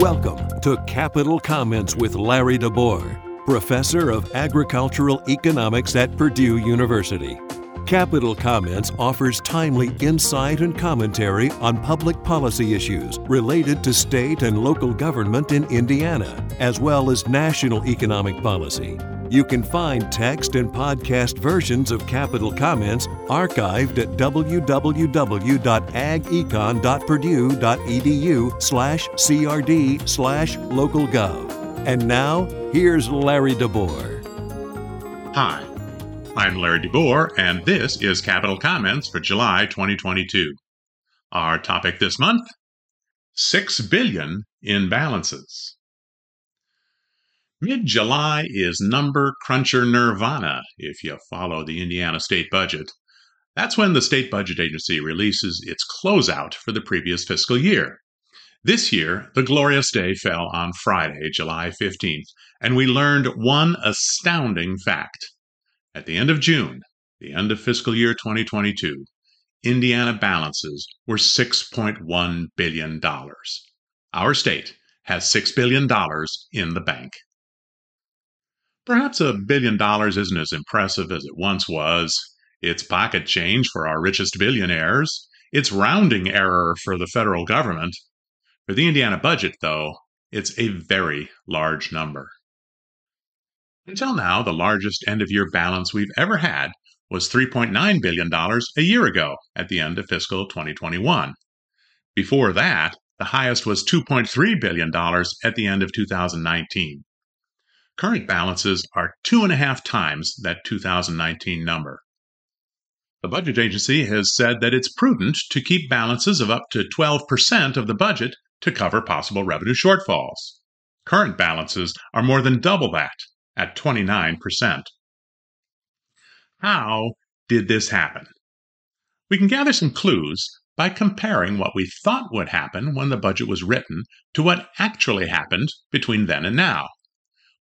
Welcome to Capital Comments with Larry DeBoer, Professor of Agricultural Economics at Purdue University. Capital Comments offers timely insight and commentary on public policy issues related to state and local government in Indiana, as well as national economic policy. You can find text and podcast versions of Capital Comments archived at www.agecon.purdue.edu slash crd slash localgov. And now, here's Larry DeBoer. Hi, I'm Larry DeBoer, and this is Capital Comments for July 2022. Our topic this month, 6 billion in balances. Mid July is number cruncher nirvana if you follow the Indiana state budget. That's when the state budget agency releases its closeout for the previous fiscal year. This year, the glorious day fell on Friday, July 15th, and we learned one astounding fact. At the end of June, the end of fiscal year 2022, Indiana balances were $6.1 billion. Our state has $6 billion in the bank. Perhaps a billion dollars isn't as impressive as it once was. It's pocket change for our richest billionaires. It's rounding error for the federal government. For the Indiana budget, though, it's a very large number. Until now, the largest end of year balance we've ever had was $3.9 billion a year ago at the end of fiscal 2021. Before that, the highest was $2.3 billion at the end of 2019. Current balances are two and a half times that 2019 number. The budget agency has said that it's prudent to keep balances of up to 12% of the budget to cover possible revenue shortfalls. Current balances are more than double that, at 29%. How did this happen? We can gather some clues by comparing what we thought would happen when the budget was written to what actually happened between then and now.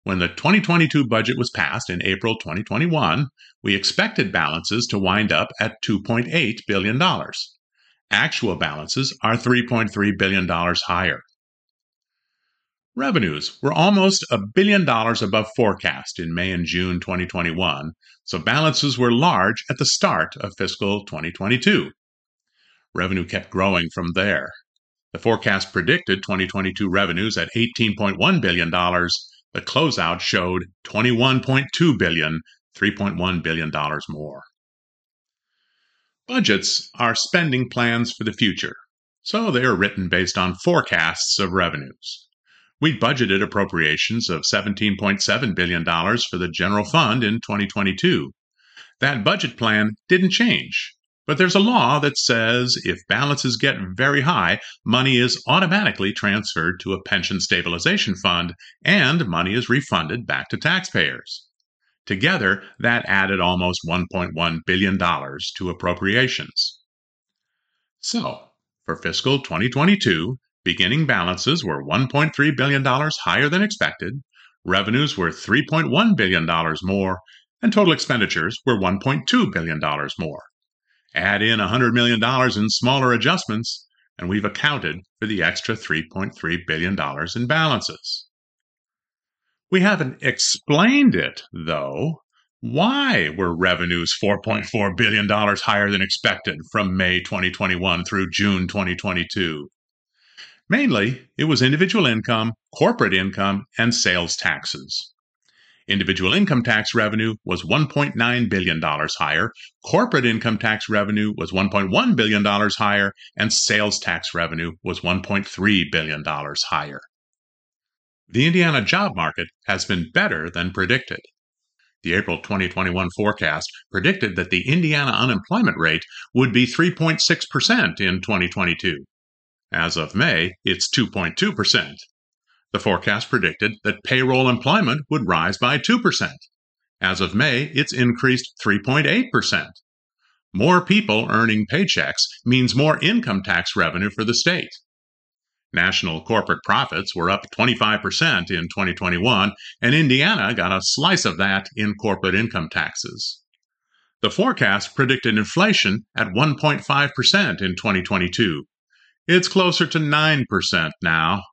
When the 2022 budget was passed in April 2021, we expected balances to wind up at $2.8 billion. Actual balances are $3.3 billion higher. Revenues were almost a billion dollars above forecast in May and June 2021, so balances were large at the start of fiscal 2022. Revenue kept growing from there. The forecast predicted 2022 revenues at $18.1 billion the closeout showed 21.2 billion, 3.1 billion dollars more. Budgets are spending plans for the future, so they are written based on forecasts of revenues. We budgeted appropriations of $17.7 billion for the general fund in 2022. That budget plan didn't change, but there's a law that says if balances get very high, money is automatically transferred to a pension stabilization fund and money is refunded back to taxpayers. Together, that added almost $1.1 billion to appropriations. So, for fiscal 2022, beginning balances were $1.3 billion higher than expected, revenues were $3.1 billion more, and total expenditures were $1.2 billion more. Add in $100 million in smaller adjustments, and we've accounted for the extra $3.3 billion in balances. We haven't explained it, though. Why were revenues $4.4 billion higher than expected from May 2021 through June 2022? Mainly, it was individual income, corporate income, and sales taxes. Individual income tax revenue was $1.9 billion higher, corporate income tax revenue was $1.1 billion higher, and sales tax revenue was $1.3 billion higher. The Indiana job market has been better than predicted. The April 2021 forecast predicted that the Indiana unemployment rate would be 3.6% in 2022. As of May, it's 2.2%. The forecast predicted that payroll employment would rise by 2%. As of May, it's increased 3.8%. More people earning paychecks means more income tax revenue for the state. National corporate profits were up 25% in 2021, and Indiana got a slice of that in corporate income taxes. The forecast predicted inflation at 1.5% in 2022. It's closer to 9% now,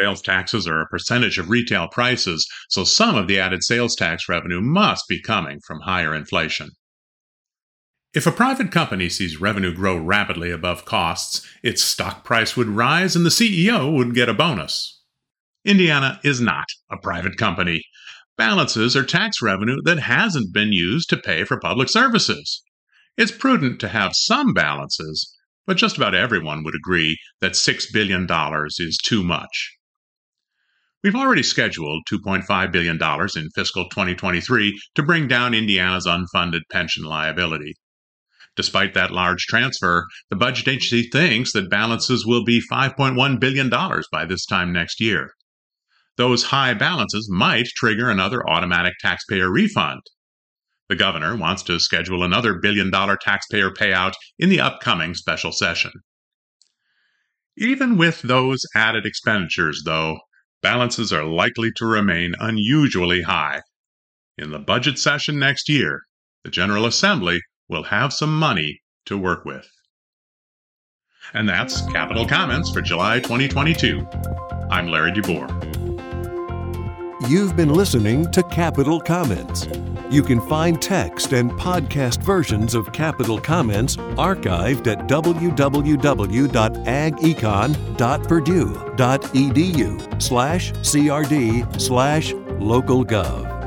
Sales taxes are a percentage of retail prices, so some of the added sales tax revenue must be coming from higher inflation. If a private company sees revenue grow rapidly above costs, its stock price would rise and the CEO would get a bonus. Indiana is not a private company. Balances are tax revenue that hasn't been used to pay for public services. It's prudent to have some balances, but just about everyone would agree that $6 billion is too much. We've already scheduled $2.5 billion in fiscal 2023 to bring down Indiana's unfunded pension liability. Despite that large transfer, the budget agency thinks that balances will be $5.1 billion by this time next year. Those high balances might trigger another automatic taxpayer refund. The governor wants to schedule another billion dollar taxpayer payout in the upcoming special session. Even with those added expenditures, though, balances are likely to remain unusually high. In the budget session next year, the General Assembly will have some money to work with. And that's Capital Comments for July 2022. I'm Larry DeBoer. You've been listening to Capital Comments. You can find text and podcast versions of Capital Comments archived at www.agecon.purdue.edu slash crd slash localgov.